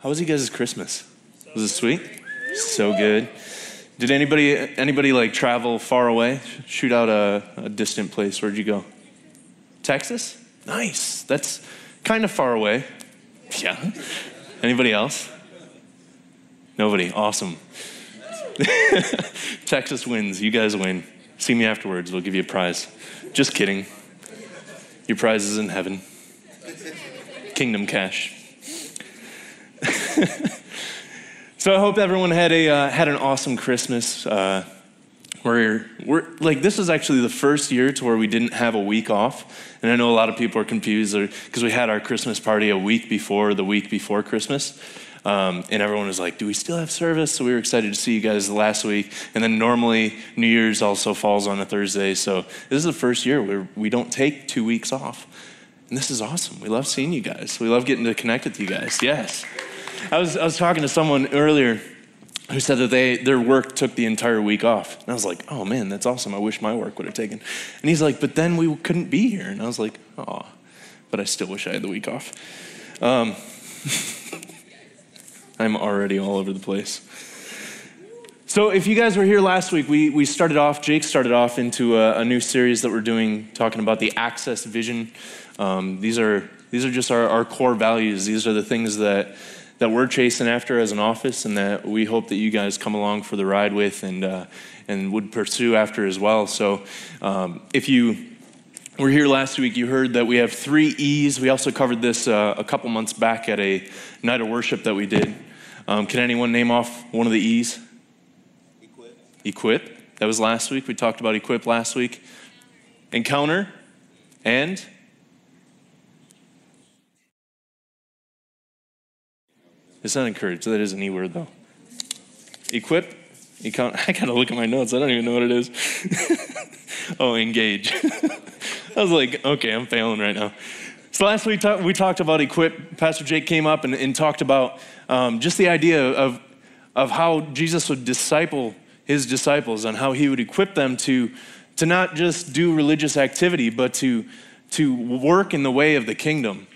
How was you guys' Christmas? Was it sweet? So good. Did anybody anybody like travel far away? Shoot out a, a distant place. Where'd you go? Texas? Nice. That's kind of far away. Yeah. Anybody else? Nobody. Awesome. Texas wins. You guys win. See me afterwards. We'll give you a prize. Just kidding. Your prize is in heaven. Kingdom cash. so I hope everyone had a uh, had an awesome Christmas. Uh, we're, we're like this is actually the first year to where we didn't have a week off, and I know a lot of people are confused because we had our Christmas party a week before the week before Christmas. Um, and everyone was like, Do we still have service? So we were excited to see you guys last week. And then normally New Year's also falls on a Thursday. So this is the first year where we don't take two weeks off. And this is awesome. We love seeing you guys. We love getting to connect with you guys. Yes. I was, I was talking to someone earlier who said that they, their work took the entire week off. And I was like, oh man, that's awesome. I wish my work would have taken. And he's like, but then we couldn't be here. And I was like, oh, but I still wish I had the week off. Um, I'm already all over the place. So, if you guys were here last week, we, we started off, Jake started off into a, a new series that we're doing talking about the access vision. Um, these, are, these are just our, our core values. These are the things that, that we're chasing after as an office and that we hope that you guys come along for the ride with and, uh, and would pursue after as well. So, um, if you were here last week, you heard that we have three E's. We also covered this uh, a couple months back at a night of worship that we did. Um, can anyone name off one of the E's? Equip. Equip. That was last week. We talked about equip last week. Encounter and it's not encourage. That is an E word though. Equip. Encounter. I gotta look at my notes. I don't even know what it is. oh, engage. I was like, okay, I'm failing right now. So last week we talked about equip. Pastor Jake came up and, and talked about um, just the idea of, of how Jesus would disciple his disciples and how he would equip them to, to not just do religious activity, but to, to work in the way of the kingdom.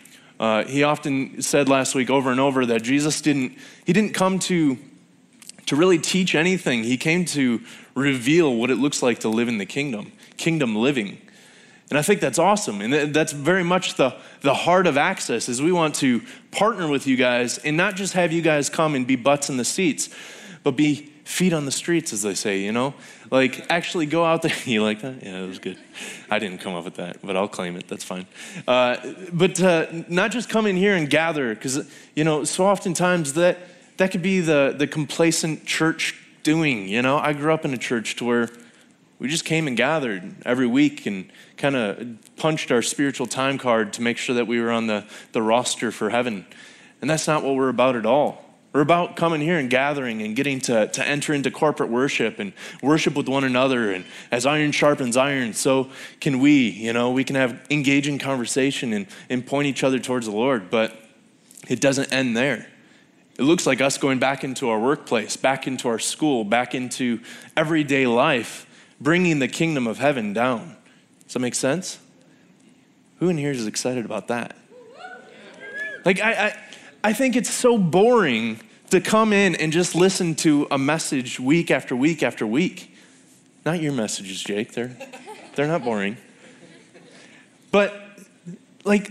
Uh, he often said last week over and over that Jesus didn't, he didn't come to, to really teach anything. He came to reveal what it looks like to live in the kingdom, kingdom living. And I think that's awesome. And that's very much the, the heart of Access is we want to partner with you guys and not just have you guys come and be butts in the seats, but be feet on the streets, as they say, you know? Like actually go out there. you like that? Yeah, that was good. I didn't come up with that, but I'll claim it. That's fine. Uh, but uh, not just come in here and gather, because, you know, so oftentimes that, that could be the, the complacent church doing, you know? I grew up in a church to where we just came and gathered every week and kind of punched our spiritual time card to make sure that we were on the, the roster for heaven. And that's not what we're about at all. We're about coming here and gathering and getting to, to enter into corporate worship and worship with one another. And as iron sharpens iron, so can we. You know, we can have engaging conversation and, and point each other towards the Lord. But it doesn't end there. It looks like us going back into our workplace, back into our school, back into everyday life bringing the kingdom of heaven down. Does that make sense? Who in here is excited about that? Like, I, I, I think it's so boring to come in and just listen to a message week after week after week. Not your messages, Jake. They're, they're not boring. But, like,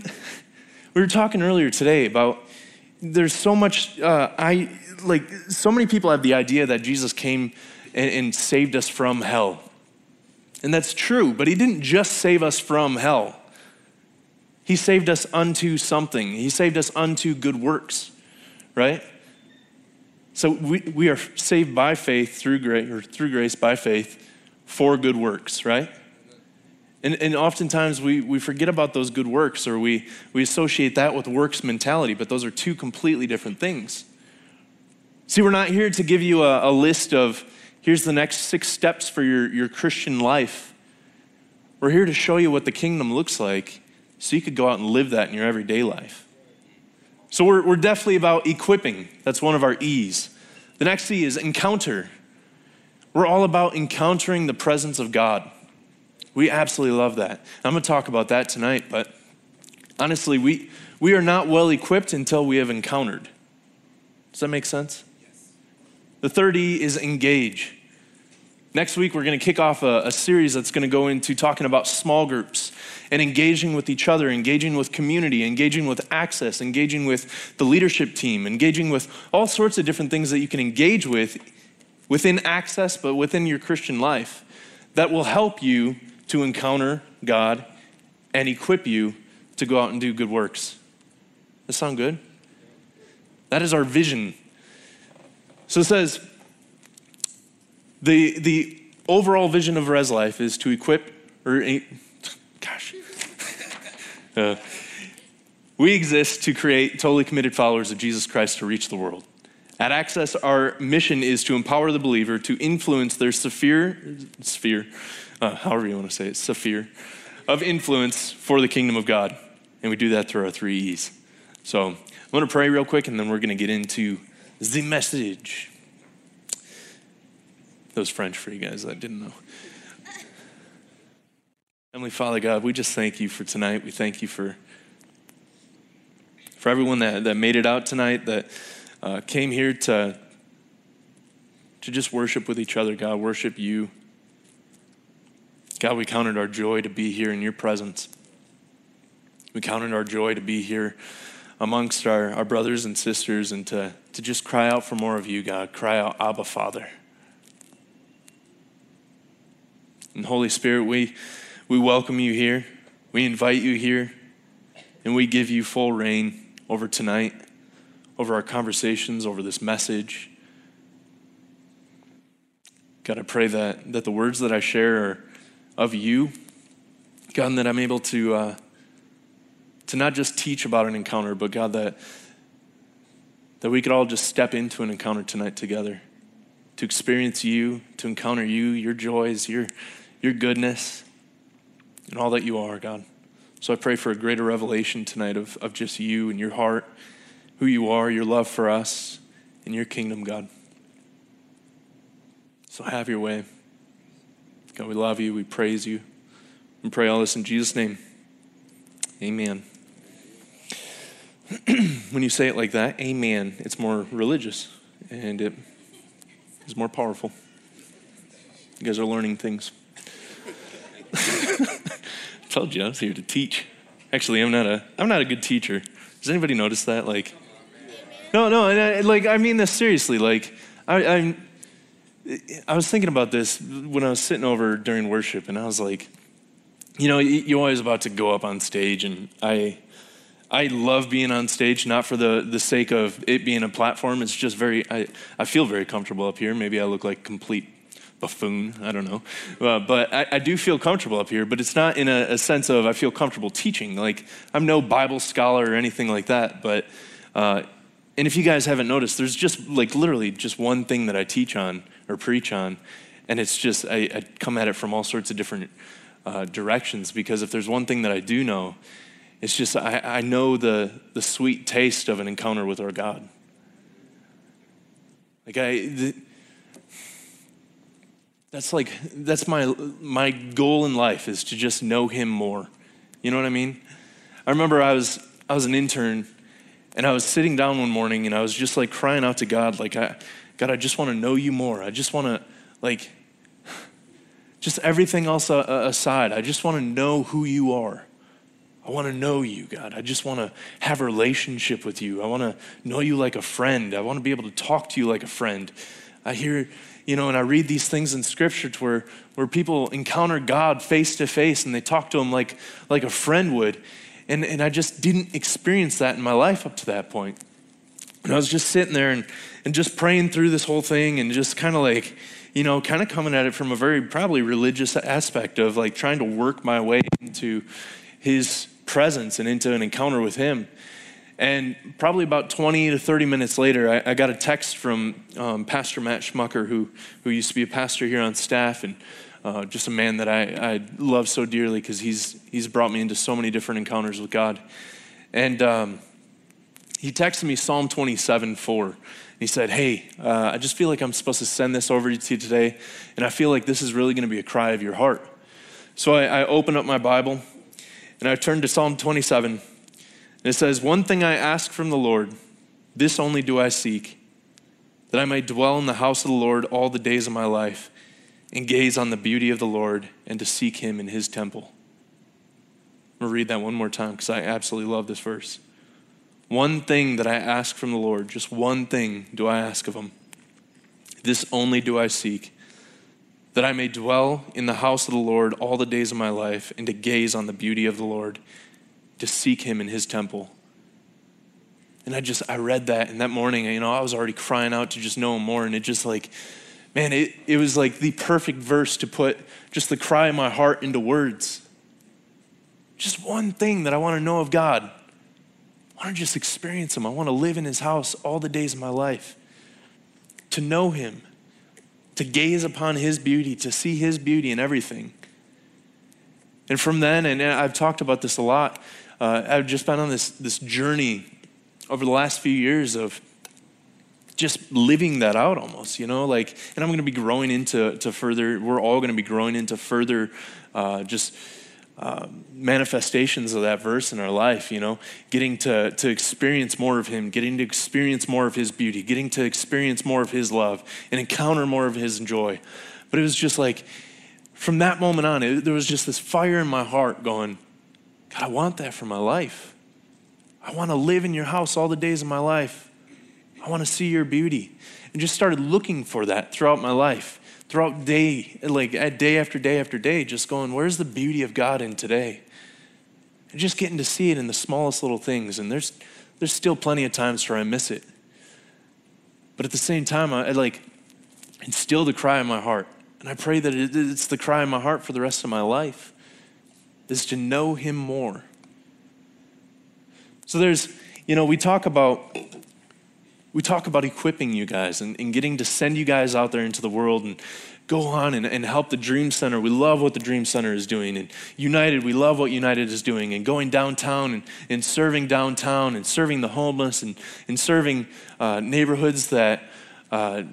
we were talking earlier today about there's so much, uh, I, like, so many people have the idea that Jesus came and, and saved us from hell. And that's true, but He didn't just save us from hell. He saved us unto something. He saved us unto good works, right? So we, we are saved by faith through grace, or through grace by faith for good works, right? And, and oftentimes we, we forget about those good works or we, we associate that with works mentality, but those are two completely different things. See, we're not here to give you a, a list of here's the next six steps for your, your Christian life. We're here to show you what the kingdom looks like so you could go out and live that in your everyday life. So we're, we're definitely about equipping. That's one of our E's. The next E is encounter. We're all about encountering the presence of God. We absolutely love that. I'm going to talk about that tonight, but honestly, we, we are not well equipped until we have encountered. Does that make sense? Yes. The third E is engage. Next week, we're going to kick off a, a series that's going to go into talking about small groups and engaging with each other, engaging with community, engaging with access, engaging with the leadership team, engaging with all sorts of different things that you can engage with within access, but within your Christian life that will help you to encounter God and equip you to go out and do good works. That sound good? That is our vision. So it says, the, the overall vision of Res Life is to equip, or gosh, uh, we exist to create totally committed followers of Jesus Christ to reach the world. At Access, our mission is to empower the believer to influence their sphere, sphere, uh, however you want to say it, sphere of influence for the kingdom of God. And we do that through our three E's. So I'm going to pray real quick and then we're going to get into the message. Was French for you guys that didn't know. Heavenly Father God, we just thank you for tonight. We thank you for for everyone that, that made it out tonight, that uh, came here to, to just worship with each other, God, worship you. God, we counted our joy to be here in your presence. We counted our joy to be here amongst our, our brothers and sisters and to, to just cry out for more of you, God. Cry out, Abba, Father. And Holy Spirit, we, we welcome you here. We invite you here. And we give you full reign over tonight, over our conversations, over this message. God, I pray that, that the words that I share are of you. God, and that I'm able to, uh, to not just teach about an encounter, but God, that, that we could all just step into an encounter tonight together to experience you, to encounter you, your joys, your, your goodness, and all that you are, God. So I pray for a greater revelation tonight of, of just you and your heart, who you are, your love for us, and your kingdom, God. So have your way. God, we love you. We praise you. And pray all this in Jesus' name. Amen. when you say it like that, amen, it's more religious and it is more powerful. You guys are learning things. Told you I was here to teach. Actually, I'm not a I'm not a good teacher. Does anybody notice that? Like, no, no, and I, like I mean this seriously. Like, I, I'm. I was thinking about this when I was sitting over during worship, and I was like, you know, you're always about to go up on stage, and I, I love being on stage, not for the the sake of it being a platform. It's just very, I, I feel very comfortable up here. Maybe I look like complete buffoon. I don't know. Uh, but I, I, do feel comfortable up here, but it's not in a, a, sense of I feel comfortable teaching. Like, I'm no Bible scholar or anything like that. But, uh, and if you guys haven't noticed, there's just like literally just one thing that I teach on or preach on. And it's just, I, I come at it from all sorts of different uh, directions because if there's one thing that I do know, it's just I, I know the, the sweet taste of an encounter with our God. Like, I, the, that's like that's my my goal in life is to just know him more. You know what I mean? I remember I was I was an intern and I was sitting down one morning and I was just like crying out to God like I God I just want to know you more. I just want to like just everything else uh, uh, aside. I just want to know who you are. I want to know you, God. I just want to have a relationship with you. I want to know you like a friend. I want to be able to talk to you like a friend. I hear you know, and I read these things in scripture to where, where people encounter God face to face and they talk to him like, like a friend would. And, and I just didn't experience that in my life up to that point. And I was just sitting there and, and just praying through this whole thing and just kind of like, you know, kind of coming at it from a very probably religious aspect of like trying to work my way into his presence and into an encounter with him. And probably about 20 to 30 minutes later, I, I got a text from um, Pastor Matt Schmucker, who, who used to be a pastor here on staff, and uh, just a man that I, I love so dearly because he's, he's brought me into so many different encounters with God. And um, he texted me Psalm 27 4. He said, Hey, uh, I just feel like I'm supposed to send this over to you today, and I feel like this is really going to be a cry of your heart. So I, I opened up my Bible and I turned to Psalm 27 and it says, One thing I ask from the Lord, this only do I seek, that I may dwell in the house of the Lord all the days of my life and gaze on the beauty of the Lord and to seek him in his temple. I'm going to read that one more time because I absolutely love this verse. One thing that I ask from the Lord, just one thing do I ask of him. This only do I seek, that I may dwell in the house of the Lord all the days of my life and to gaze on the beauty of the Lord, to seek him in his temple. And I just, I read that, and that morning, you know, I was already crying out to just know him more. And it just like, man, it, it was like the perfect verse to put just the cry of my heart into words. Just one thing that I want to know of God. I want to just experience him. I want to live in his house all the days of my life. To know him, to gaze upon his beauty, to see his beauty in everything. And from then, and I've talked about this a lot, uh, I've just been on this, this journey over the last few years of just living that out almost, you know, like, and I'm going to be growing into to further, we're all going to be growing into further uh, just uh, manifestations of that verse in our life, you know, getting to, to experience more of Him, getting to experience more of His beauty, getting to experience more of His love, and encounter more of His joy. But it was just like, from that moment on, it, there was just this fire in my heart going, God, I want that for my life. I want to live in your house all the days of my life. I want to see your beauty. And just started looking for that throughout my life, throughout day, like day after day after day, just going, where's the beauty of God in today? And just getting to see it in the smallest little things. And there's, there's still plenty of times where I miss it. But at the same time, I, like, it's still the cry in my heart. And I pray that it, it's the cry in my heart for the rest of my life is to know him more so there's, you know, we talk about we talk about equipping you guys and, and getting to send you guys out there into the world and go on and, and help the Dream Center. We love what the Dream Center is doing. And United, we love what United is doing. And going downtown and, and serving downtown and serving the homeless and, and serving uh, neighborhoods that uh,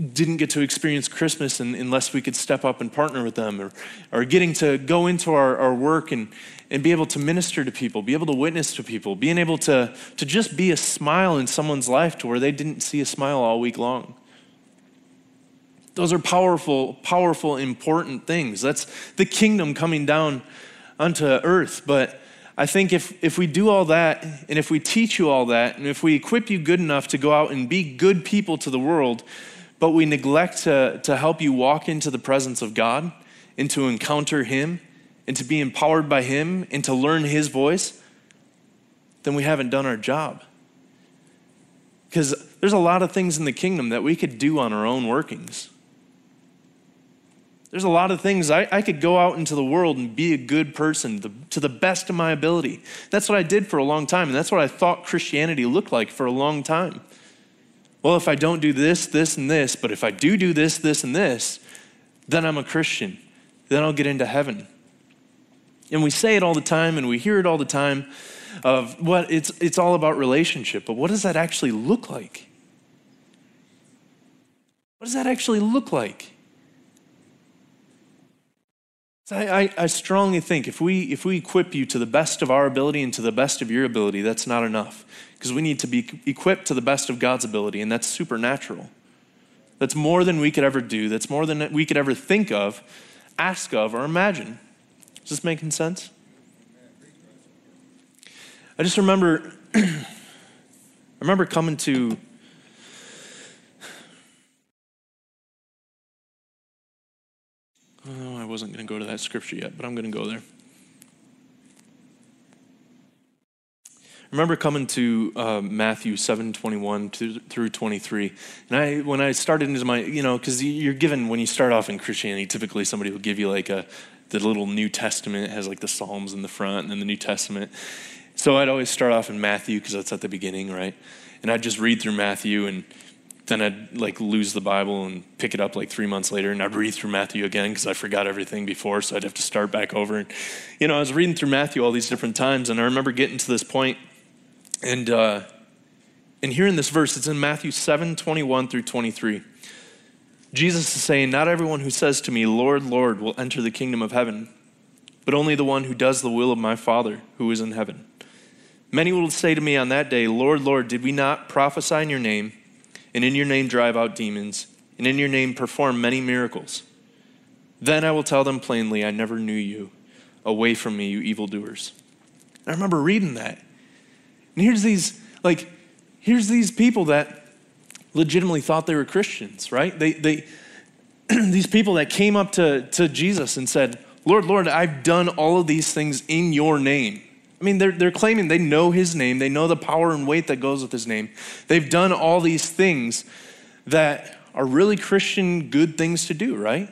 didn't get to experience Christmas unless we could step up and partner with them, or, or getting to go into our, our work and, and be able to minister to people, be able to witness to people, being able to, to just be a smile in someone's life to where they didn't see a smile all week long. Those are powerful, powerful, important things. That's the kingdom coming down onto earth. But I think if, if we do all that, and if we teach you all that, and if we equip you good enough to go out and be good people to the world, but we neglect to, to help you walk into the presence of God and to encounter Him and to be empowered by Him and to learn His voice, then we haven't done our job. Because there's a lot of things in the kingdom that we could do on our own workings. There's a lot of things I, I could go out into the world and be a good person to, to the best of my ability. That's what I did for a long time, and that's what I thought Christianity looked like for a long time well, if I don't do this, this, and this, but if I do do this, this, and this, then I'm a Christian. Then I'll get into heaven. And we say it all the time and we hear it all the time of what it's, it's all about relationship, but what does that actually look like? What does that actually look like? I, I, I, strongly think if we, if we equip you to the best of our ability and to the best of your ability, that's not enough. Because we need to be equipped to the best of God's ability, and that's supernatural. That's more than we could ever do, that's more than we could ever think of, ask of, or imagine. Is this making sense? I just remember, I remember coming to Oh, I wasn't going to go to that scripture yet, but I'm going to go there. Remember coming to uh, Matthew 7 21 through 23. And I, when I started into my, you know, because you're given, when you start off in Christianity, typically somebody will give you like a, the little New Testament, has like the Psalms in the front and then the New Testament. So I'd always start off in Matthew because that's at the beginning, right? And I'd just read through Matthew and then I'd like lose the Bible and pick it up like three months later, and I'd read through Matthew again because I forgot everything before, so I'd have to start back over. And you know, I was reading through Matthew all these different times, and I remember getting to this point, and uh, and here in this verse. It's in Matthew seven twenty one through twenty three. Jesus is saying, "Not everyone who says to me, Lord, Lord, will enter the kingdom of heaven, but only the one who does the will of my Father who is in heaven." Many will say to me on that day, Lord, Lord, did we not prophesy in your name? and in your name drive out demons, and in your name perform many miracles. Then I will tell them plainly, I never knew you. Away from me, you evildoers. I remember reading that. And here's these, like, here's these people that legitimately thought they were Christians, right? They, they, these people that came up to, to Jesus and said, Lord, Lord, I've done all of these things in your name. I mean, they're, they're claiming they know his name, they know the power and weight that goes with his name. They've done all these things that are really Christian good things to do, right?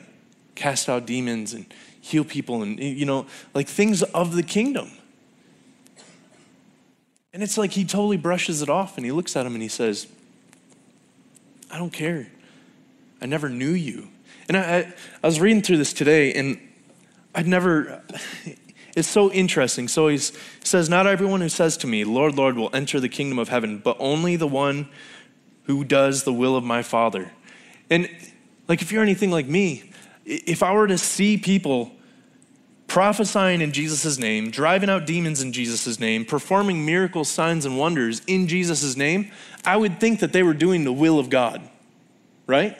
Cast out demons and heal people and, you know, like things of the kingdom. And it's like he totally brushes it off and he looks at him and he says, I don't care. I never knew you. And I, I, I was reading through this today and I'd never, it's so interesting. So he says, Not everyone who says to me, Lord, Lord, will enter the kingdom of heaven, but only the one who does the will of my Father. And like, if you're anything like me, if I were to see people prophesying in Jesus' name, driving out demons in Jesus' name, performing miracles, signs, and wonders in Jesus' name, I would think that they were doing the will of God, right?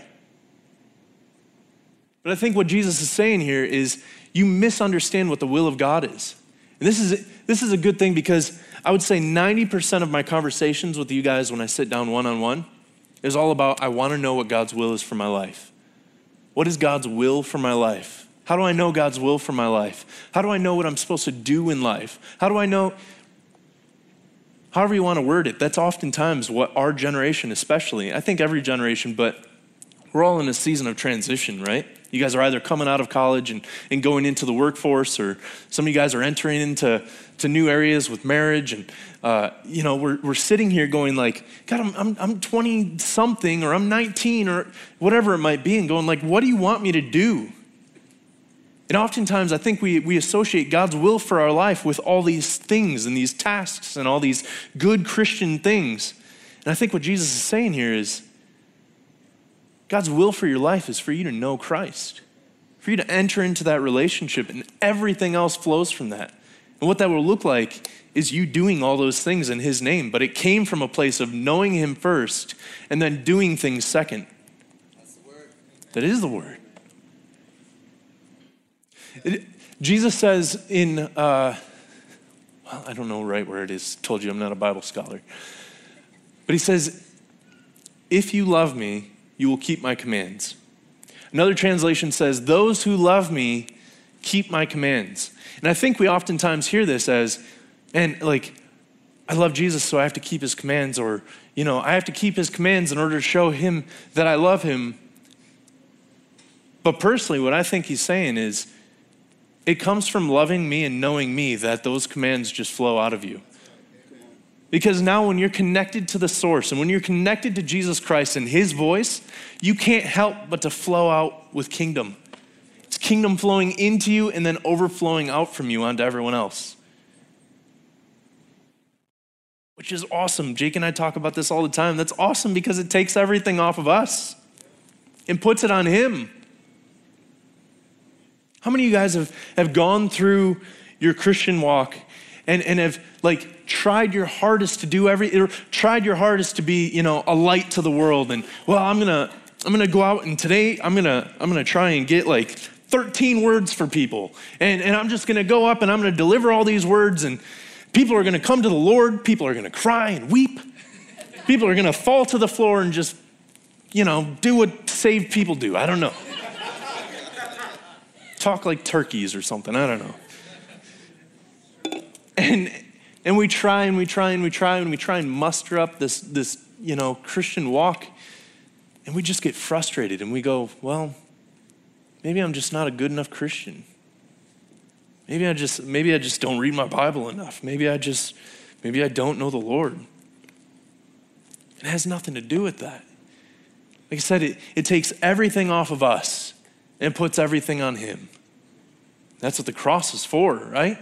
But I think what Jesus is saying here is you misunderstand what the will of God is. And this is, this is a good thing because I would say 90% of my conversations with you guys when I sit down one on one is all about I want to know what God's will is for my life. What is God's will for my life? How do I know God's will for my life? How do I know what I'm supposed to do in life? How do I know, however you want to word it, that's oftentimes what our generation, especially, I think every generation, but we're all in a season of transition, right? You guys are either coming out of college and, and going into the workforce, or some of you guys are entering into to new areas with marriage. And, uh, you know, we're, we're sitting here going like, God, I'm, I'm, I'm 20 something, or I'm 19, or whatever it might be, and going like, what do you want me to do? And oftentimes, I think we, we associate God's will for our life with all these things and these tasks and all these good Christian things. And I think what Jesus is saying here is God's will for your life is for you to know Christ, for you to enter into that relationship, and everything else flows from that. And what that will look like is you doing all those things in His name, but it came from a place of knowing Him first and then doing things second. That is the word. Jesus says in, uh, well, I don't know right where it is. Told you I'm not a Bible scholar. But he says, If you love me, you will keep my commands. Another translation says, Those who love me keep my commands. And I think we oftentimes hear this as, and like, I love Jesus, so I have to keep his commands, or, you know, I have to keep his commands in order to show him that I love him. But personally, what I think he's saying is, it comes from loving me and knowing me that those commands just flow out of you. Because now, when you're connected to the source and when you're connected to Jesus Christ and His voice, you can't help but to flow out with kingdom. It's kingdom flowing into you and then overflowing out from you onto everyone else. Which is awesome. Jake and I talk about this all the time. That's awesome because it takes everything off of us and puts it on Him. How many of you guys have, have gone through your Christian walk and, and have like tried your hardest to do every or tried your hardest to be, you know, a light to the world and well, I'm gonna I'm gonna go out and today I'm gonna I'm gonna try and get like 13 words for people. And, and I'm just gonna go up and I'm gonna deliver all these words and people are gonna come to the Lord, people are gonna cry and weep. People are gonna fall to the floor and just, you know, do what saved people do. I don't know talk like turkeys or something. I don't know. And, and we try and we try and we try and we try and muster up this, this, you know, Christian walk. And we just get frustrated and we go, well, maybe I'm just not a good enough Christian. Maybe I just, maybe I just don't read my Bible enough. Maybe I just, maybe I don't know the Lord. It has nothing to do with that. Like I said, it, it takes everything off of us and puts everything on him. That's what the cross is for, right?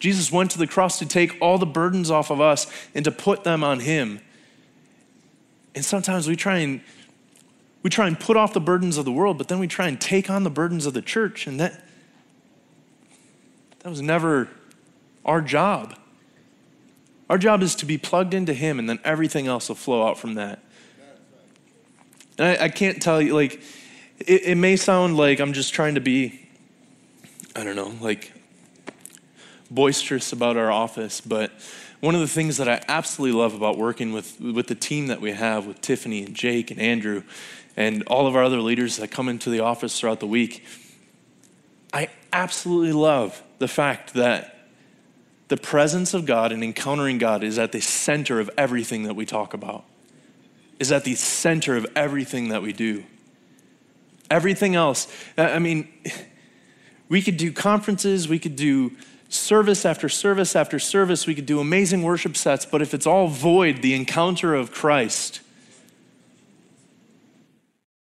Jesus went to the cross to take all the burdens off of us and to put them on him. And sometimes we try and we try and put off the burdens of the world, but then we try and take on the burdens of the church, and that that was never our job. Our job is to be plugged into him, and then everything else will flow out from that. And I, I can't tell you, like, it, it may sound like I'm just trying to be, I don't know, like boisterous about our office, but one of the things that I absolutely love about working with, with the team that we have with Tiffany and Jake and Andrew and all of our other leaders that come into the office throughout the week, I absolutely love the fact that the presence of God and encountering God is at the center of everything that we talk about, is at the center of everything that we do. Everything else, I mean, we could do conferences, we could do service after service after service, we could do amazing worship sets, but if it's all void, the encounter of Christ,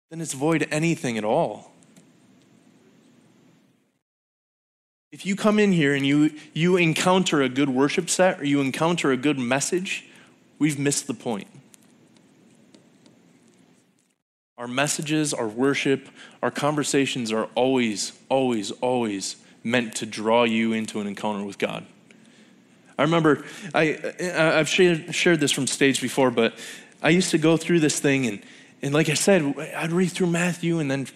then it's void anything at all. If you come in here and you, you encounter a good worship set or you encounter a good message, we've missed the point. Our messages, our worship, our conversations are always, always, always meant to draw you into an encounter with God. I remember, I, I've shared, shared this from stage before, but I used to go through this thing, and, and like I said, I'd read through Matthew and then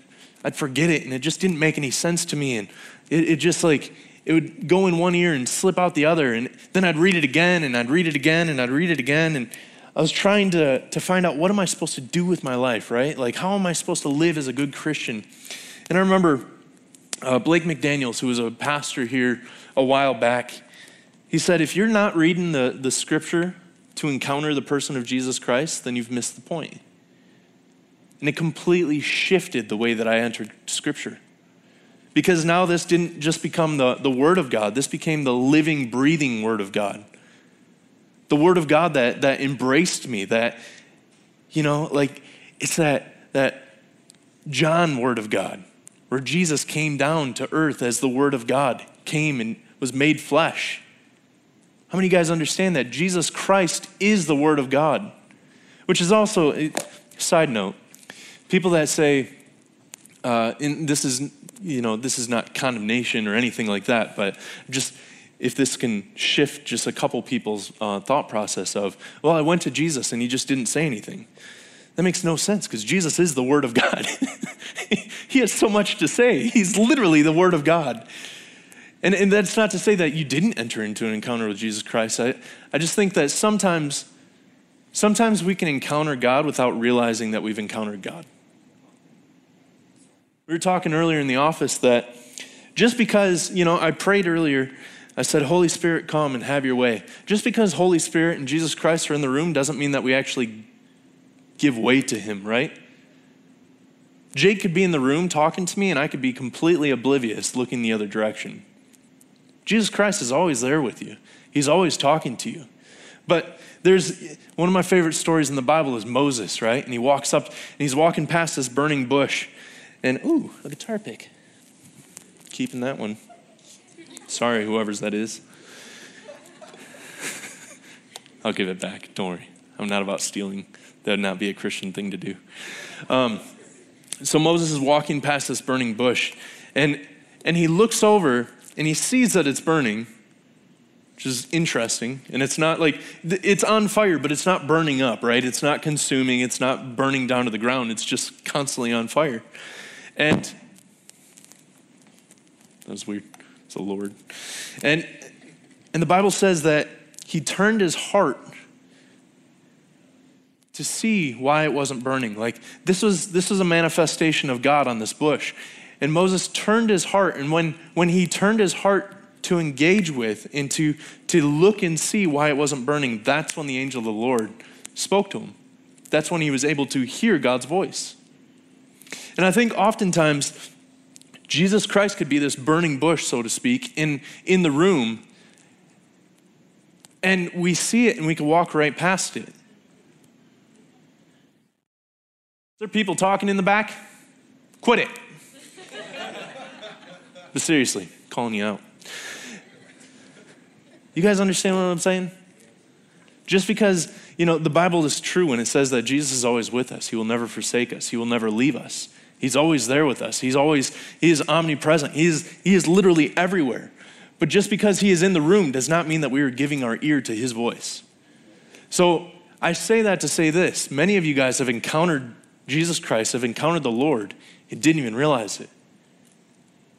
I'd forget it, and it just didn't make any sense to me. And it, it just like, it would go in one ear and slip out the other. And then I'd read it again, and I'd read it again, and I'd read it again. And I was trying to, to find out what am I supposed to do with my life, right? Like, how am I supposed to live as a good Christian? And I remember uh, Blake McDaniels, who was a pastor here a while back, he said, if you're not reading the, the scripture to encounter the person of Jesus Christ, then you've missed the point. And it completely shifted the way that I entered scripture. Because now this didn't just become the, the Word of God, this became the living, breathing Word of God the word of God that, that embraced me, that, you know, like it's that, that John word of God, where Jesus came down to earth as the word of God came and was made flesh. How many of you guys understand that Jesus Christ is the word of God? Which is also, a side note, people that say, uh, this is, you know, this is not condemnation or anything like that, but just if this can shift just a couple people's uh, thought process of, well, I went to Jesus and he just didn't say anything. That makes no sense because Jesus is the Word of God. he has so much to say. He's literally the Word of God. And, and that's not to say that you didn't enter into an encounter with Jesus Christ. I, I just think that sometimes, sometimes we can encounter God without realizing that we've encountered God. We were talking earlier in the office that just because, you know, I prayed earlier I said, Holy Spirit, come and have your way. Just because Holy Spirit and Jesus Christ are in the room doesn't mean that we actually give way to Him, right? Jake could be in the room talking to me, and I could be completely oblivious looking the other direction. Jesus Christ is always there with you, He's always talking to you. But there's one of my favorite stories in the Bible is Moses, right? And he walks up and he's walking past this burning bush, and ooh, a guitar pick. Keeping that one. Sorry, whoever's that is. I'll give it back. Don't worry. I'm not about stealing. That would not be a Christian thing to do. Um, so Moses is walking past this burning bush, and, and he looks over and he sees that it's burning, which is interesting. And it's not like, it's on fire, but it's not burning up, right? It's not consuming, it's not burning down to the ground, it's just constantly on fire. And that was weird the Lord. And, and the Bible says that he turned his heart to see why it wasn't burning. Like this was this was a manifestation of God on this bush. And Moses turned his heart, and when, when he turned his heart to engage with and to, to look and see why it wasn't burning, that's when the angel of the Lord spoke to him. That's when he was able to hear God's voice. And I think oftentimes Jesus Christ could be this burning bush, so to speak, in, in the room, and we see it and we can walk right past it. Is there people talking in the back? Quit it. but seriously, calling you out. You guys understand what I'm saying? Just because, you know, the Bible is true when it says that Jesus is always with us, He will never forsake us, He will never leave us. He's always there with us. He's always, he is omnipresent. He is, he is literally everywhere. But just because he is in the room does not mean that we are giving our ear to his voice. So I say that to say this many of you guys have encountered Jesus Christ, have encountered the Lord, and didn't even realize it.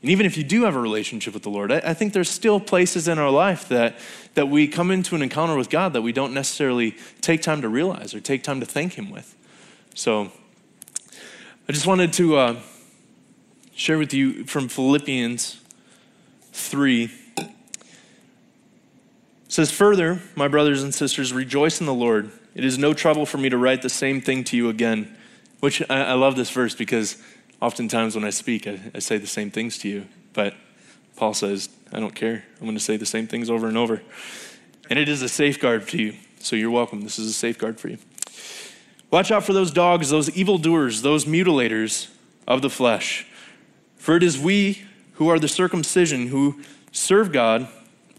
And even if you do have a relationship with the Lord, I, I, think there's still places in our life that, that we come into an encounter with God that we don't necessarily take time to realize or take time to thank Him with. So I just wanted to uh, share with you from Philippians 3. It says, Further, my brothers and sisters, rejoice in the Lord. It is no trouble for me to write the same thing to you again. Which I, I love this verse because oftentimes when I speak, I, I say the same things to you. But Paul says, I don't care. I'm going to say the same things over and over. And it is a safeguard to you. So you're welcome. This is a safeguard for you. Watch out for those dogs, those evildoers, those mutilators of the flesh. For it is we who are the circumcision who serve God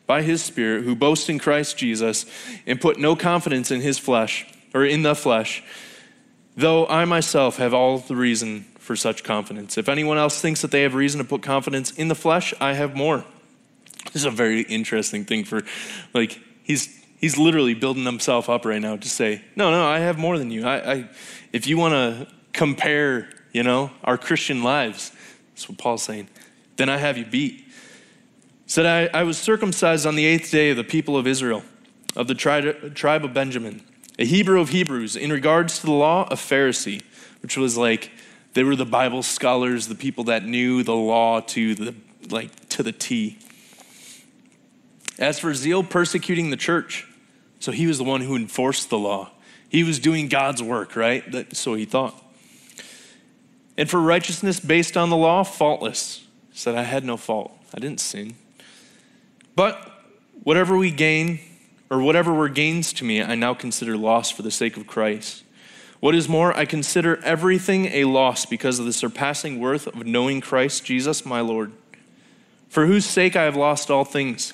by his Spirit, who boast in Christ Jesus and put no confidence in his flesh or in the flesh, though I myself have all the reason for such confidence. If anyone else thinks that they have reason to put confidence in the flesh, I have more. This is a very interesting thing for, like, he's he's literally building himself up right now to say, no, no, I have more than you. I, I if you want to compare, you know, our Christian lives, that's what Paul's saying, then I have you beat. Said, I, I was circumcised on the eighth day of the people of Israel, of the tri- tribe of Benjamin, a Hebrew of Hebrews, in regards to the law, a Pharisee, which was like, they were the Bible scholars, the people that knew the law to the like to the T. As for zeal persecuting the church, so he was the one who enforced the law. He was doing God's work, right? That, so he thought. And for righteousness based on the law, faultless. Said, I had no fault. I didn't sin. But whatever we gain, or whatever were gains to me, I now consider loss for the sake of Christ. What is more, I consider everything a loss because of the surpassing worth of knowing Christ Jesus my Lord, for whose sake I have lost all things.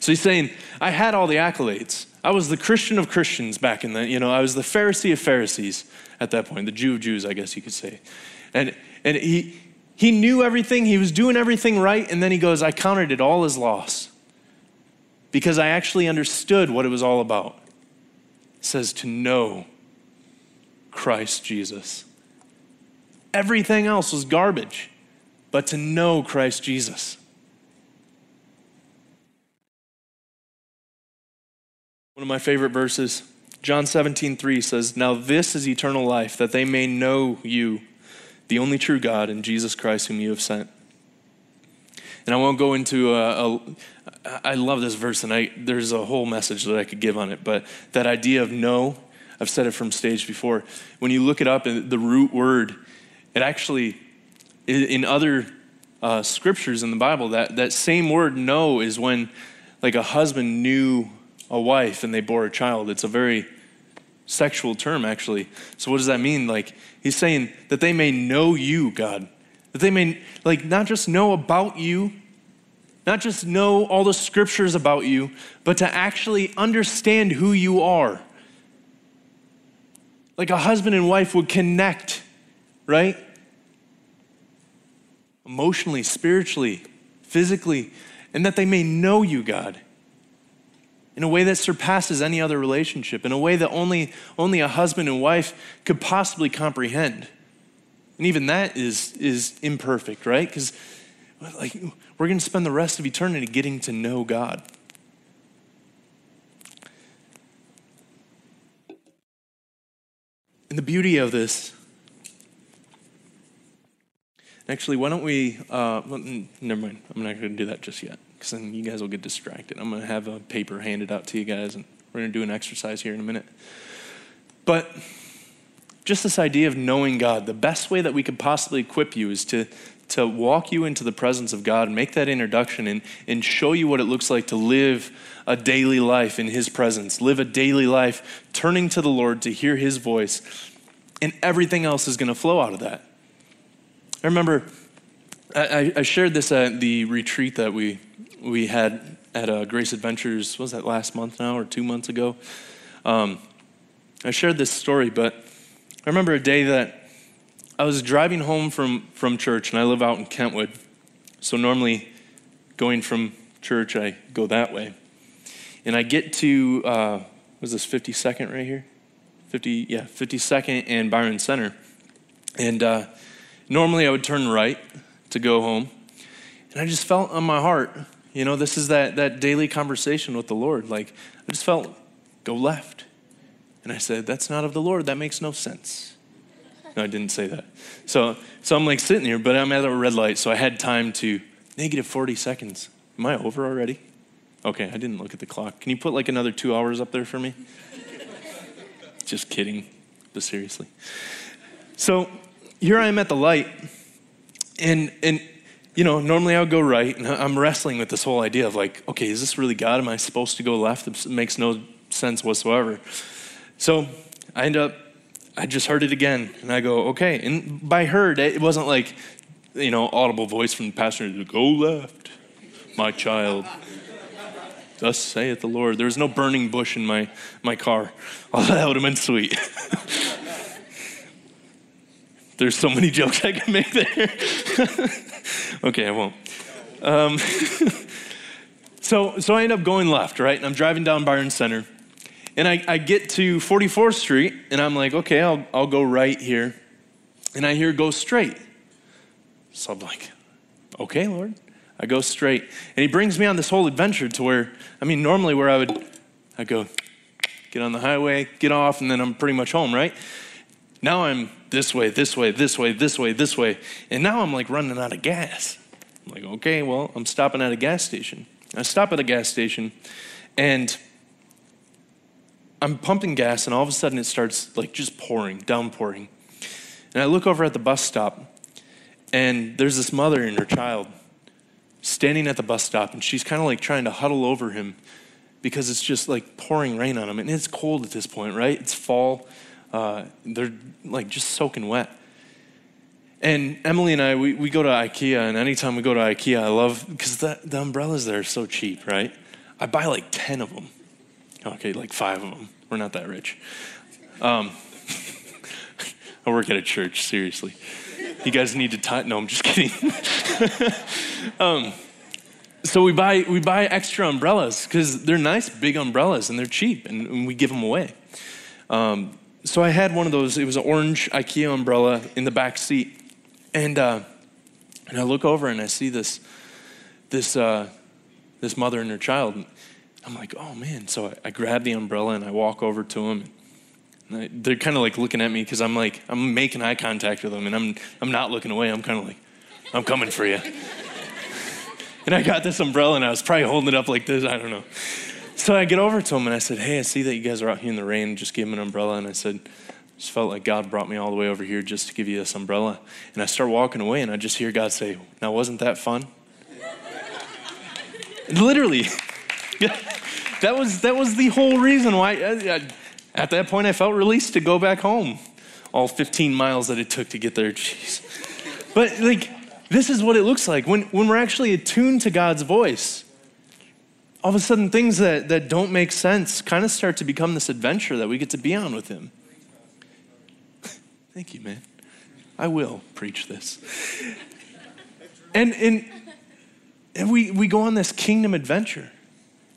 So he's saying, I had all the accolades. I was the Christian of Christians back in the, you know, I was the Pharisee of Pharisees at that point, the Jew of Jews, I guess you could say. And, and he, he knew everything, he was doing everything right, and then he goes, I counted it all as loss because I actually understood what it was all about. It says to know Christ Jesus. Everything else was garbage, but to know Christ Jesus. One of my favorite verses, John 17, 3 says, Now this is eternal life, that they may know you, the only true God, and Jesus Christ, whom you have sent. And I won't go into a, a I love this verse, and I, there's a whole message that I could give on it, but that idea of know, I've said it from stage before. When you look it up, the root word, it actually, in other uh, scriptures in the Bible, that, that same word know is when like a husband knew a wife and they bore a child. It's a very sexual term, actually. So, what does that mean? Like, he's saying that they may know you, God. That they may, like, not just know about you, not just know all the scriptures about you, but to actually understand who you are. Like a husband and wife would connect, right? Emotionally, spiritually, physically, and that they may know you, God in a way that surpasses any other relationship, in a way that only, only a husband and wife could possibly comprehend. And even that is, is imperfect, right? Because like, we're going to spend the rest of eternity getting to know God. And the beauty of this, actually, why don't we, uh, never mind, I'm not going to do that just yet because then you guys will get distracted. I'm going to have a paper handed out to you guys, and we're going to do an exercise here in a minute. But just this idea of knowing God, the best way that we could possibly equip you is to, to walk you into the presence of God and make that introduction and, and show you what it looks like to live a daily life in His presence, live a daily life turning to the Lord to hear His voice, and everything else is going to flow out of that. I remember I, I shared this at the retreat that we we had at uh, Grace Adventures, was that last month now or two months ago? Um, I shared this story, but I remember a day that I was driving home from, from church, and I live out in Kentwood. So normally, going from church, I go that way. And I get to, uh, was this 52nd right here? 50, yeah, 52nd and Byron Center. And uh, normally I would turn right to go home. And I just felt on my heart, you know, this is that, that daily conversation with the Lord. Like, I just felt, go left. And I said, that's not of the Lord. That makes no sense. No, I didn't say that. So, so I'm like sitting here, but I'm at a red light, so I had time to negative 40 seconds. Am I over already? Okay, I didn't look at the clock. Can you put like another two hours up there for me? Just kidding, but seriously. So here I am at the light, and and you know, normally I would go right, and I'm wrestling with this whole idea of like, okay, is this really God? Am I supposed to go left? It makes no sense whatsoever. So I end up, I just heard it again, and I go, okay. And by heard, it wasn't like, you know, audible voice from the pastor to go left, my child. Thus saith the Lord. There was no burning bush in my, my car. Oh, that would have been sweet. There's so many jokes I can make there. okay, I won't. Um, so, so I end up going left, right? And I'm driving down Byron Center. And I, I get to 44th Street, and I'm like, okay, I'll, I'll go right here. And I hear go straight. So I'm like, okay, Lord. I go straight. And he brings me on this whole adventure to where, I mean, normally where I would, I go, get on the highway, get off, and then I'm pretty much home, right? Now I'm this way, this way, this way, this way, this way. And now I'm like running out of gas. I'm like, okay, well, I'm stopping at a gas station. I stop at a gas station and I'm pumping gas, and all of a sudden it starts like just pouring, downpouring. And I look over at the bus stop, and there's this mother and her child standing at the bus stop, and she's kind of like trying to huddle over him because it's just like pouring rain on him. And it's cold at this point, right? It's fall. Uh, they're like just soaking wet. And Emily and I, we, we go to IKEA, and anytime we go to IKEA, I love, because the, the umbrellas there are so cheap, right? I buy like 10 of them. Okay, like five of them. We're not that rich. Um, I work at a church, seriously. You guys need to tie. No, I'm just kidding. um, so we buy we buy extra umbrellas because they're nice big umbrellas and they're cheap and, and we give them away. Um, so I had one of those. It was an orange IKEA umbrella in the back seat, and uh, and I look over and I see this this uh, this mother and her child. I'm like, oh man. So I, I grab the umbrella and I walk over to them. I, they're kind of like looking at me because I'm like, I'm making eye contact with them and I'm, I'm not looking away. I'm kind of like, I'm coming for you. and I got this umbrella and I was probably holding it up like this. I don't know. So I get over to him and I said, hey, I see that you guys are out here in the rain. Just give him an umbrella. And I said, just felt like God brought me all the way over here just to give you this umbrella. And I start walking away and I just hear God say, now wasn't that fun? Literally. that was that was the whole reason why. I, I, at that point, I felt released to go back home. All 15 miles that it took to get there. Jeez. But like, this is what it looks like when when we're actually attuned to God's voice. All of a sudden, things that, that don't make sense kind of start to become this adventure that we get to be on with Him. Thank you, man. I will preach this. And, and, and we, we go on this kingdom adventure.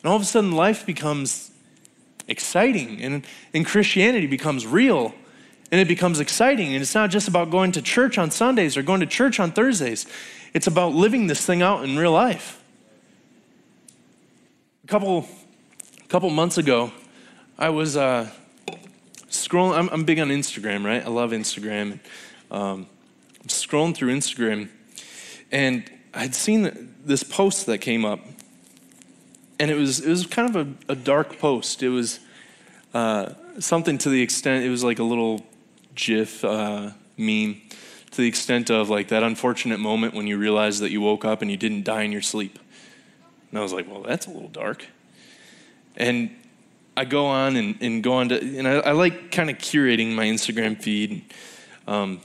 And all of a sudden, life becomes exciting, and, and Christianity becomes real, and it becomes exciting. And it's not just about going to church on Sundays or going to church on Thursdays, it's about living this thing out in real life. A couple, couple months ago, I was uh, scrolling. I'm, I'm, big on Instagram, right? I love Instagram. Um, scrolling through Instagram, and I'd seen this post that came up and it was it was kind of a, a dark post. It was uh, something to the extent it was like a little GIF uh, meme to the extent of like that unfortunate moment when you realize that you woke up and you didn't die in your sleep. And I was like, well, that's a little dark. And I go on and, and go on to, and I, I like kind of curating my Instagram feed. Um,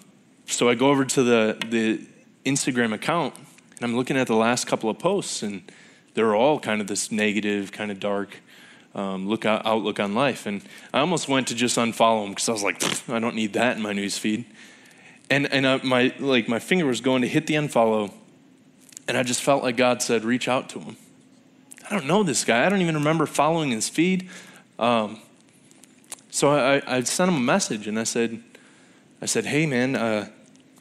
so I go over to the, the Instagram account and I'm looking at the last couple of posts and they're all kind of this negative, kind of dark um, look out, outlook on life. And I almost went to just unfollow them because I was like, I don't need that in my news feed. And and I, my like my finger was going to hit the unfollow, and I just felt like God said, reach out to him. I don't know this guy. I don't even remember following his feed. Um, so I, I sent him a message and I said, I said, hey man, uh,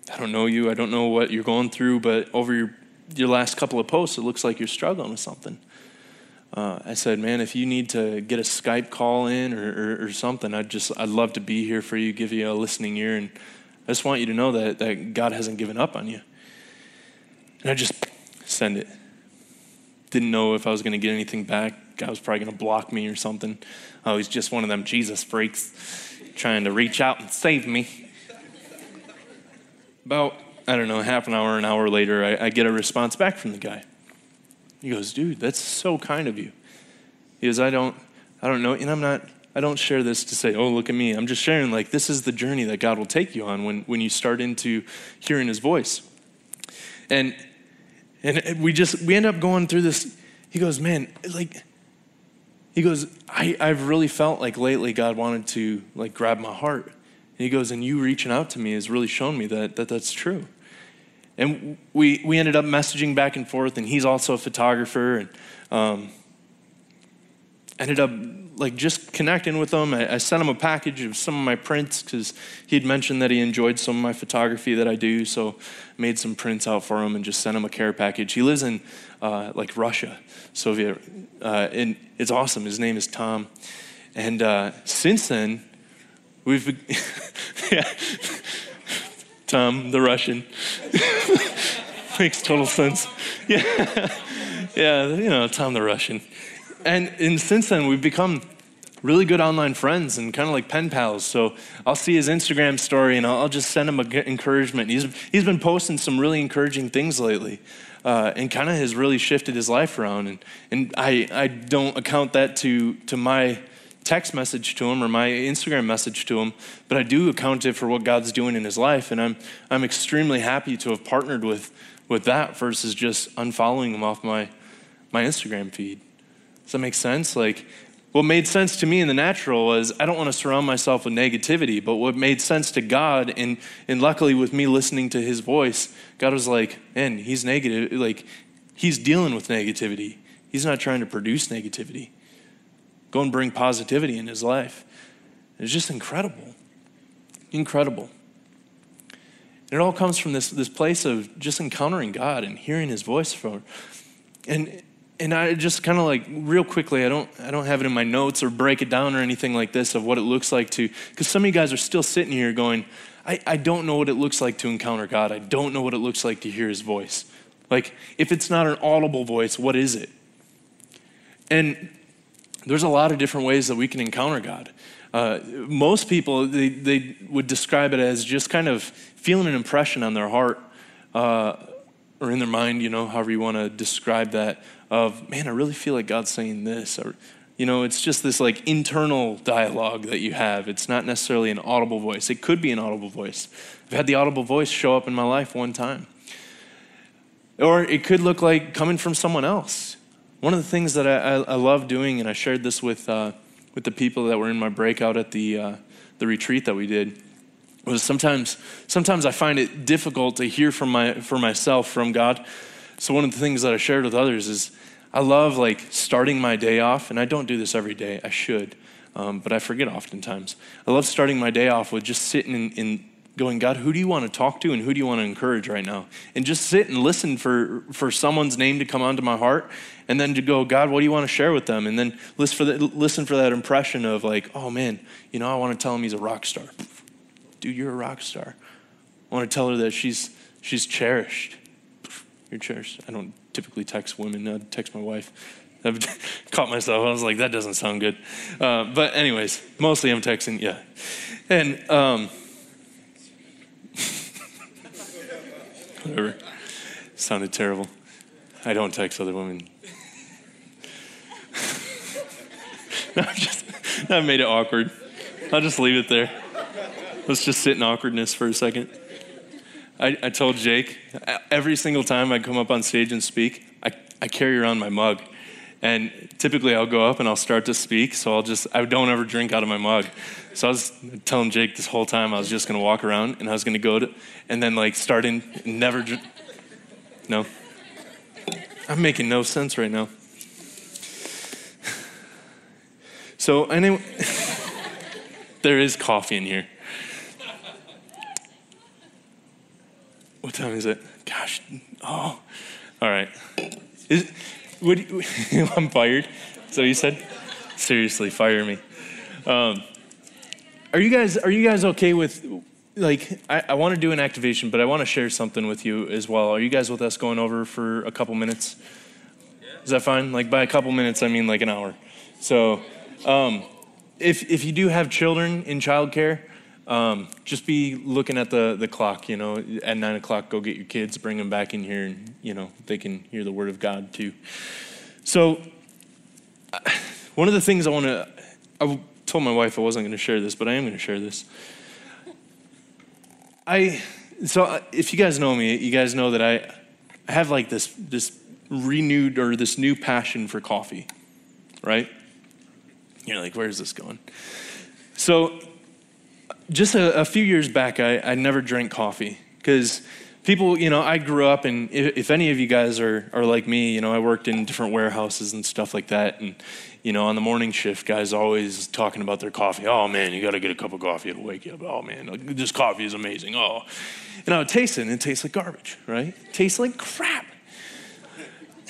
I don't know you. I don't know what you're going through, but over your your last couple of posts, it looks like you're struggling with something. Uh, I said, man, if you need to get a Skype call in or, or, or, something, I'd just, I'd love to be here for you, give you a listening ear. And I just want you to know that, that God hasn't given up on you. And I just send it. Didn't know if I was going to get anything back. God was probably going to block me or something. Oh, he's just one of them Jesus freaks trying to reach out and save me. About, I don't know, half an hour, an hour later, I, I get a response back from the guy. He goes, dude, that's so kind of you. He goes, I don't, I don't know, and I'm not, I don't share this to say, oh, look at me. I'm just sharing like this is the journey that God will take you on when, when you start into hearing his voice. And and we just we end up going through this. He goes, man, like he goes, I, I've really felt like lately God wanted to like grab my heart. And he goes, and you reaching out to me has really shown me that, that that's true. And we, we ended up messaging back and forth, and he's also a photographer, and um, ended up like just connecting with him. I, I, sent him a package of some of my prints because he'd mentioned that he enjoyed some of my photography that I do. So made some prints out for him and just sent him a care package. He lives in uh, like Russia, Soviet, uh, and it's awesome. His name is Tom, and uh, since then we've yeah. Tom, the Russian. Makes total sense. Yeah. yeah, you know, Tom the Russian. And, and since then, we've become really good online friends and kind of like pen pals. So I'll see his Instagram story and I'll, I'll just send him encouragement. He's, he's been posting some really encouraging things lately uh, and kind of has really shifted his life around. And, and I, I don't account that to, to my text message to him or my Instagram message to him, but I do account it for what God's doing in his life. And I'm, I'm extremely happy to have partnered with, with that versus just unfollowing him off my, my Instagram feed. Does that make sense? Like, what made sense to me in the natural was I don't want to surround myself with negativity, but what made sense to God, and, and luckily with me listening to his voice, God was like, man, he's negative. Like, he's dealing with negativity. He's not trying to produce negativity go and bring positivity in his life. It's just incredible. Incredible. And it all comes from this, this place of just encountering God and hearing his voice from and and I just kind of like real quickly, I don't I don't have it in my notes or break it down or anything like this of what it looks like to because some of you guys are still sitting here going, I, I don't know what it looks like to encounter God. I don't know what it looks like to hear his voice. Like if it's not an audible voice, what is it? And there's a lot of different ways that we can encounter God. Uh, most people, they, they would describe it as just kind of feeling an impression on their heart uh, or in their mind, you know, however you want to describe that, of, man, I really feel like God's saying this. Or, you know, it's just this like internal dialogue that you have. It's not necessarily an audible voice. It could be an audible voice. I've had the audible voice show up in my life one time. Or it could look like coming from someone else. One of the things that I, I, I love doing, and I shared this with, uh, with the people that were in my breakout at the, uh, the retreat that we did, was sometimes, sometimes I find it difficult to hear from my, for myself from God. So one of the things that I shared with others is I love like starting my day off, and I don't do this every day. I should, um, but I forget oftentimes. I love starting my day off with just sitting in, in going, God, who do you want to talk to and who do you want to encourage right now? And just sit and listen for, for someone's name to come onto my heart and then to go, God, what do you want to share with them? And then listen for, the, listen for that impression of like, oh man, you know, I want to tell him he's a rock star. Dude, you're a rock star. I want to tell her that she's, she's cherished. You're cherished. I don't typically text women. I text my wife. I've caught myself. I was like, that doesn't sound good. Uh, but anyways, mostly I'm texting, yeah. And um, Whatever. Sounded terrible. I don't text other women. no, i just, that made it awkward. I'll just leave it there. Let's just sit in awkwardness for a second. I, I told Jake every single time I come up on stage and speak, I, I carry around my mug. And typically I'll go up and I'll start to speak, so I'll just, I don't ever drink out of my mug. So I was telling Jake this whole time I was just gonna walk around and I was gonna go to, and then like starting, never, no. I'm making no sense right now. So, anyway, there is coffee in here. What time is it? Gosh, oh, all right. Is, would you, I'm fired. So you said, seriously, fire me. Um, are you guys are you guys okay with like I, I want to do an activation, but I want to share something with you as well. Are you guys with us going over for a couple minutes? Is that fine? Like by a couple minutes, I mean like an hour. So, um, if if you do have children in childcare, um, just be looking at the the clock. You know, at nine o'clock, go get your kids, bring them back in here, and you know they can hear the word of God too. So, one of the things I want to, I told my wife I wasn't going to share this, but I am going to share this. I so uh, if you guys know me, you guys know that I, I have like this this renewed or this new passion for coffee, right? You're like, where's this going? So, just a, a few years back, I, I never drank coffee because people, you know, I grew up, and if, if, any of you guys are, are like me, you know, I worked in different warehouses and stuff like that. And, you know, on the morning shift, guys always talking about their coffee. Oh, man, you got to get a cup of coffee. It'll wake you up. Oh, man, this coffee is amazing. Oh. And I would taste it, and it tastes like garbage, right? It tastes like crap.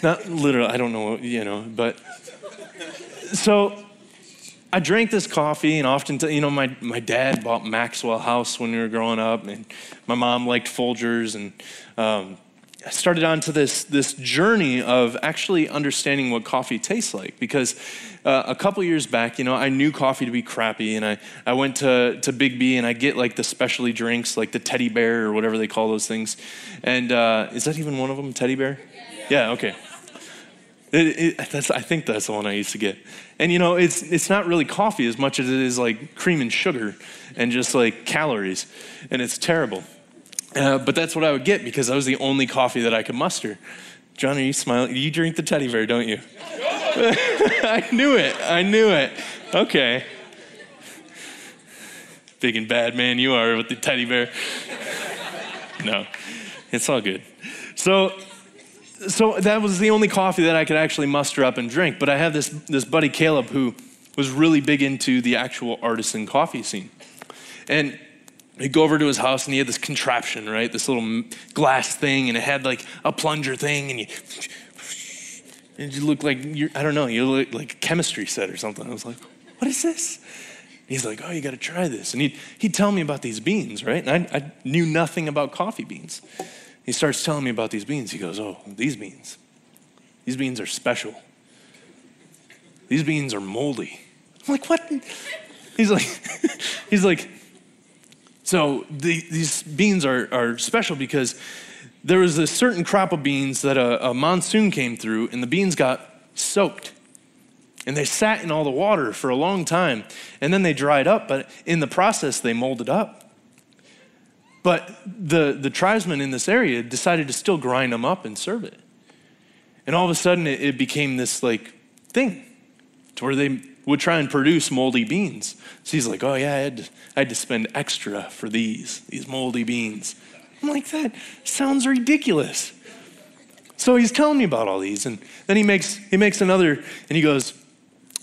Not literally, I don't know, you know, but so I drank this coffee, and often, you know, my, my dad bought Maxwell House when we were growing up, and my mom liked Folgers, and um, I started onto this, this journey of actually understanding what coffee tastes like because uh, a couple years back, you know, I knew coffee to be crappy, and I, I went to, to Biggby and I get like the specialty drinks, like the teddy bear or whatever they call those things. And uh, is that even one of them, teddy bear? Yeah, okay. It, it, I think that's the one I used to get. And you know, it's, it's not really coffee as much as it is like cream and sugar and just like calories. And it's terrible. Uh, but that's what I would get because that was the only coffee that I could muster. John, are you smiling? You drink the teddy bear, don't you? I knew it. I knew it. Okay. Big and bad man you are with the teddy bear. No, it's all good. So, so that was the only coffee that I could actually muster up and drink. But I have this, this buddy, Caleb, who was really big into the actual artisan coffee scene. And he'd go over to his house and he had this contraption, right? This little glass thing, and it had like a plunger thing, and you, and you look like, I don't know, you look like a chemistry set or something. I was like, what is this? he's like, oh, you got to try this. And he'd, he'd tell me about these beans, right? And I, I knew nothing about coffee beans. He starts telling me about these beans. He goes, Oh, these beans. These beans are special. These beans are moldy. I'm like, What? He's like, He's like, So the, these beans are, are special because there was a certain crop of beans that a, a monsoon came through and the beans got soaked. And they sat in all the water for a long time and then they dried up, but in the process, they molded up. But the, the tribesmen in this area decided to still grind them up and serve it. And all of a sudden, it, it became this like thing to where they would try and produce moldy beans. So he's like, oh, yeah, I had, to, I had to spend extra for these, these moldy beans. I'm like, that sounds ridiculous. So he's telling me about all these, and then he makes he makes another, and he goes,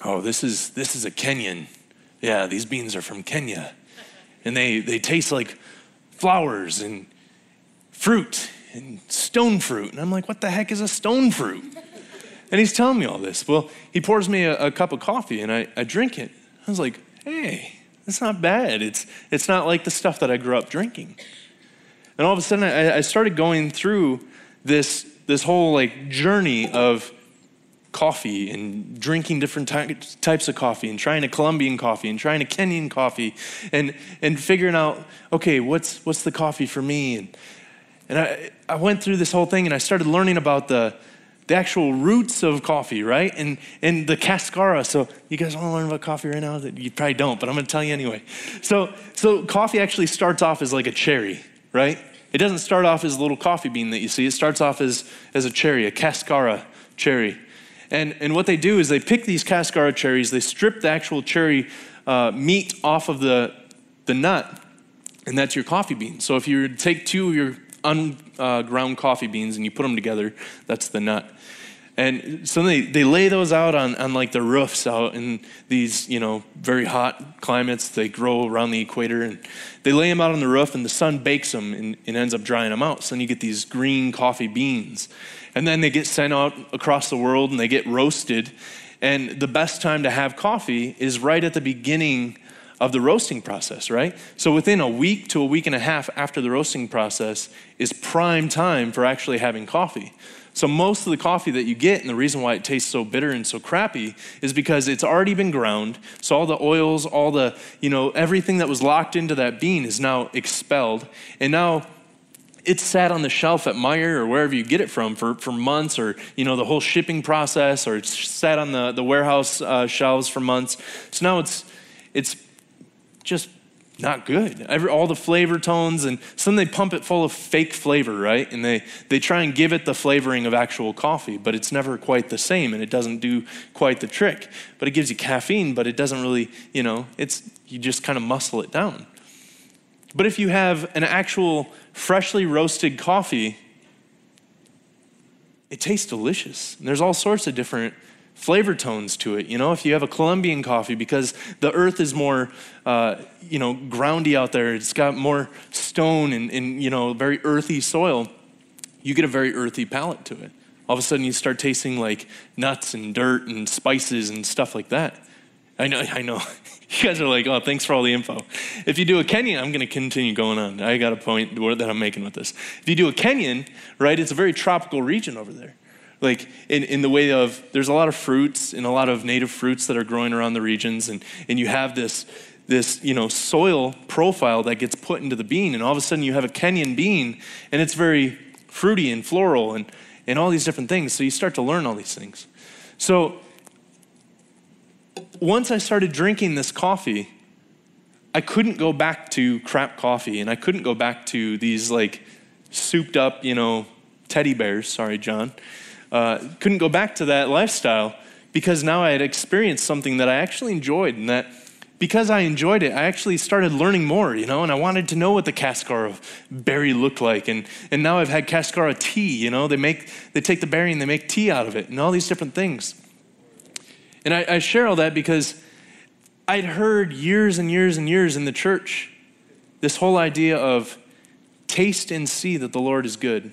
"Oh, this is this is a Kenyan. Yeah, these beans are from Kenya, and they they taste like flowers and fruit and stone fruit. And I'm like, what the heck is a stone fruit? And he's telling me all this. Well, he pours me a, a cup of coffee and I, I drink it. I was like, hey, that's not bad. It's, it's not like the stuff that I grew up drinking. And all of a sudden, I, I started going through this, this whole like journey of coffee and drinking different ty- types of coffee and trying a Colombian coffee and trying a Kenyan coffee and, and figuring out, okay, what's, what's the coffee for me? And, and I, I went through this whole thing and I started learning about the, the actual roots of coffee, right? And, and the cascara. So you guys want to learn about coffee right now? That you probably don't, but I'm going to tell you anyway. So, so coffee actually starts off as like a cherry, right? it doesn't start off as a little coffee bean that you see. It starts off as, as a cherry, a cascara cherry. And, and what they do is they pick these cascara cherries, they strip the actual cherry uh, meat off of the, the nut, and that's your coffee bean. So if you take two of your unground uh, coffee beans and you put them together, that's the nut. And so they, they lay those out on, on like the roofs out in these, you know, very hot climates. They grow around the equator and they lay them out on the roof and the sun bakes them and, and ends up drying them out. So then you get these green coffee beans. And then they get sent out across the world and they get roasted. And the best time to have coffee is right at the beginning of the roasting process, right? So within a week to a week and a half after the roasting process is prime time for actually having coffee. So, most of the coffee that you get, and the reason why it tastes so bitter and so crappy, is because it's already been ground. So, all the oils, all the, you know, everything that was locked into that bean is now expelled. And now it's sat on the shelf at Meijer or wherever you get it from for, for months, or, you know, the whole shipping process, or it's sat on the, the warehouse uh, shelves for months. So now it's, it's just not good. Every, all the flavor tones, and some they pump it full of fake flavor, right? And they, they try and give it the flavoring of actual coffee, but it's never quite the same and it doesn't do quite the trick. But it gives you caffeine, but it doesn't really, you know, it's, you just kind of muscle it down. But if you have an actual freshly roasted coffee, it tastes delicious. And there's all sorts of different flavor tones to it. You know, if you have a Colombian coffee, because the earth is more, uh, you know, groundy out there, it's got more stone and, and, you know, very earthy soil, you get a very earthy palate to it. All of a sudden, you start tasting like nuts and dirt and spices and stuff like that. I know, I know. You guys are like, oh, thanks for all the info. If you do a Kenyan, I'm going to continue going on. I got a point that I'm making with this. If you do a Kenyan, right, it's a very tropical region over there like in, in the way of there's a lot of fruits and a lot of native fruits that are growing around the regions and, and you have this this you know soil profile that gets put into the bean and all of a sudden you have a kenyan bean and it's very fruity and floral and, and all these different things so you start to learn all these things so once i started drinking this coffee i couldn't go back to crap coffee and i couldn't go back to these like souped up you know teddy bears sorry john uh, couldn't go back to that lifestyle because now I had experienced something that I actually enjoyed and that because I enjoyed it, I actually started learning more, you know, and I wanted to know what the Cascara berry looked like. And, and now I've had Cascara tea, you know, they make, they take the berry and they make tea out of it and all these different things. And I, I share all that because I'd heard years and years and years in the church this whole idea of taste and see that the Lord is good.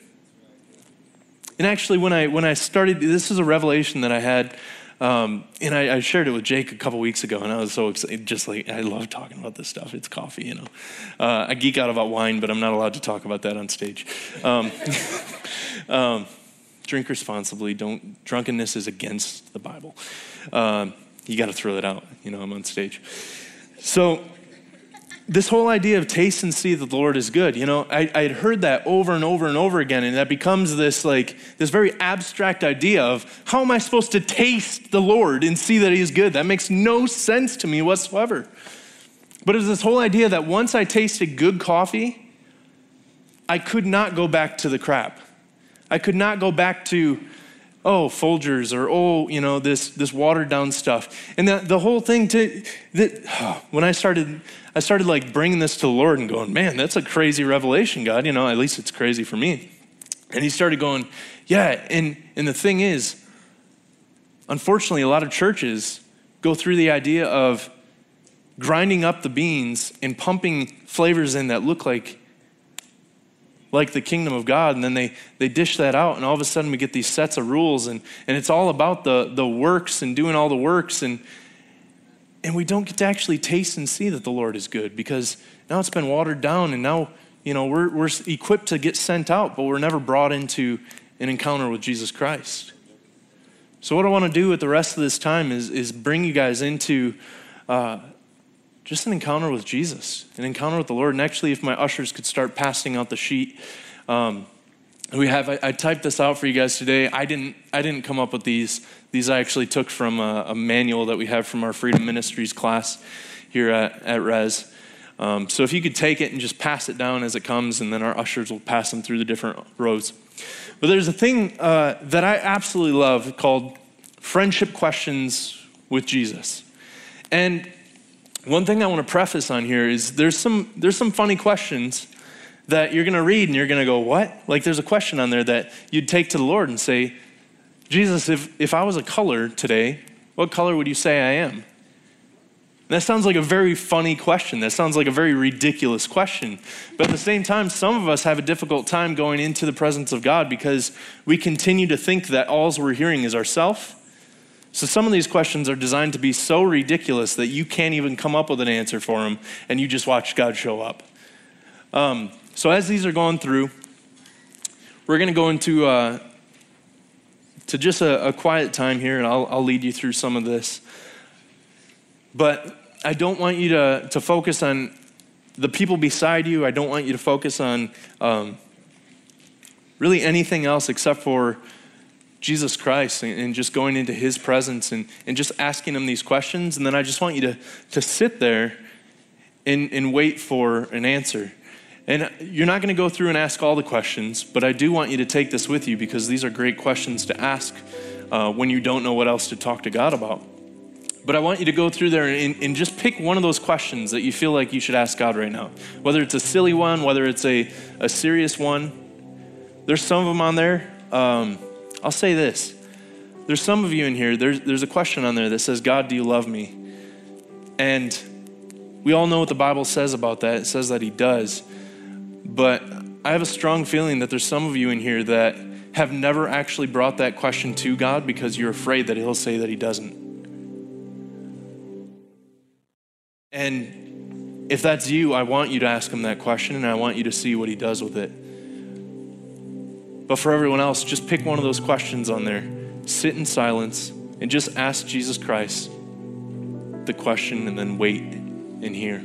And actually, when I, when I started, this is a revelation that I had, um, and I, I, shared it with Jake a couple weeks ago, and I was so excited. Just like, I love talking about this stuff. It's coffee, you know. Uh, I geek out about wine, but I'm not allowed to talk about that on stage. Um, um, drink responsibly. Don't, drunkenness is against the Bible. Um, you got to throw that out, you know, I'm on stage. So, this whole idea of taste and see that the Lord is good, you know, I, had heard that over and over and over again, and that becomes this like this very abstract idea of how am I supposed to taste the Lord and see that He is good? That makes no sense to me whatsoever. But it's this whole idea that once I tasted good coffee, I could not go back to the crap. I could not go back to oh, Folgers or oh, you know, this this watered down stuff. And the, the whole thing to that when I started I started like bringing this to the Lord and going, man, that's a crazy revelation, God. You know, at least it's crazy for me. And he started going, yeah, and and the thing is, unfortunately, a lot of churches go through the idea of grinding up the beans and pumping flavors in that look like like the kingdom of God, and then they, they dish that out, and all of a sudden we get these sets of rules, and, and it's all about the, the works and doing all the works, and, and we don't get to actually taste and see that the Lord is good because now it's been watered down, and now you know we're, we're equipped to get sent out, but we're never brought into an encounter with Jesus Christ. So, what I want to do with the rest of this time is, is bring you guys into uh, just an encounter with Jesus, an encounter with the Lord. And actually, if my ushers could start passing out the sheet, um, we have. I, I, typed this out for you guys today. I didn't. I didn't come up with these. These I actually took from a, a manual that we have from our Freedom Ministries class here at, at Res. Um, so if you could take it and just pass it down as it comes, and then our ushers will pass them through the different rows. But there's a thing uh, that I absolutely love called friendship questions with Jesus. And one thing I want to preface on here is there's some there's some funny questions that you're going to read and you're going to go, "What?" Like there's a question on there that you'd take to the Lord and say, "Jesus, if if I was a color today, what color would you say I am?" That sounds like a very funny question. That sounds like a very ridiculous question. But at the same time, some of us have a difficult time going into the presence of God because we continue to think that all we're hearing is ourself. So some of these questions are designed to be so ridiculous that you can't even come up with an answer for them, and you just watch God show up. Um, so as these are going through, we're going to go into uh, to just a, a, quiet time here, and I'll, I'll lead you through some of this. But I don't want you to, to focus on the people beside you. I don't want you to focus on um, really anything else except for Jesus Christ and, and, just going into his presence and, and just asking him these questions. And then I just want you to, to sit there and, and wait for an answer. And you're not going to go through and ask all the questions, but I do want you to take this with you because these are great questions to ask uh, when you don't know what else to talk to God about. But I want you to go through there and, and, just pick one of those questions that you feel like you should ask God right now. Whether it's a silly one, whether it's a, a serious one. There's some of them on there. Um, I'll say this. There's some of you in here, there's, there's a question on there that says, God, do you love me? And we all know what the Bible says about that. It says that He does. But I have a strong feeling that there's some of you in here that have never actually brought that question to God because you're afraid that He'll say that He doesn't. And if that's you, I want you to ask him that question and I want you to see what he does with it. But for everyone else, just pick one of those questions on there, sit in silence, and just ask Jesus Christ the question and then wait and hear.